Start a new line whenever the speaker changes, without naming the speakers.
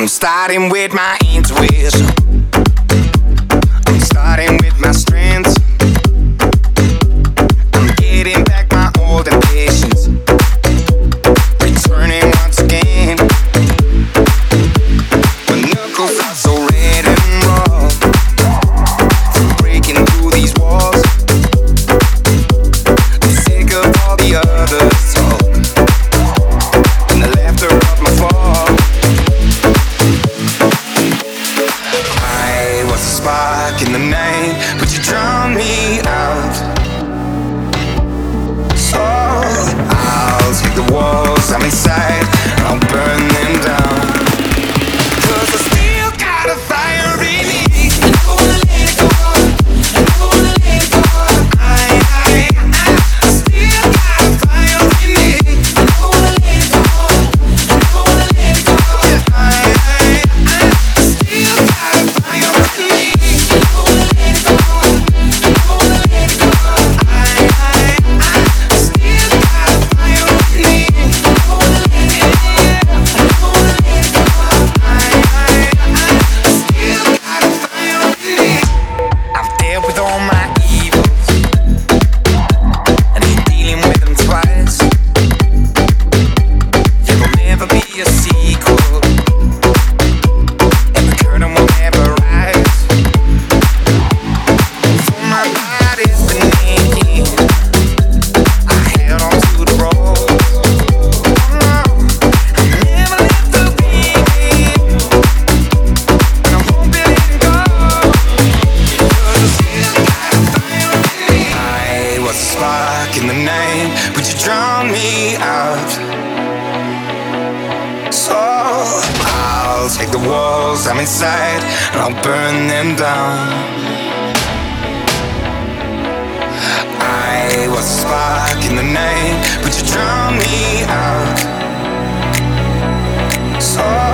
I'm starting with my intuition. I'm starting with spark in the night, but you drown me out. spark in the night. Would you drown me out? So I'll take the walls I'm inside and I'll burn them down. I was a spark in the night. Would you drown me out? So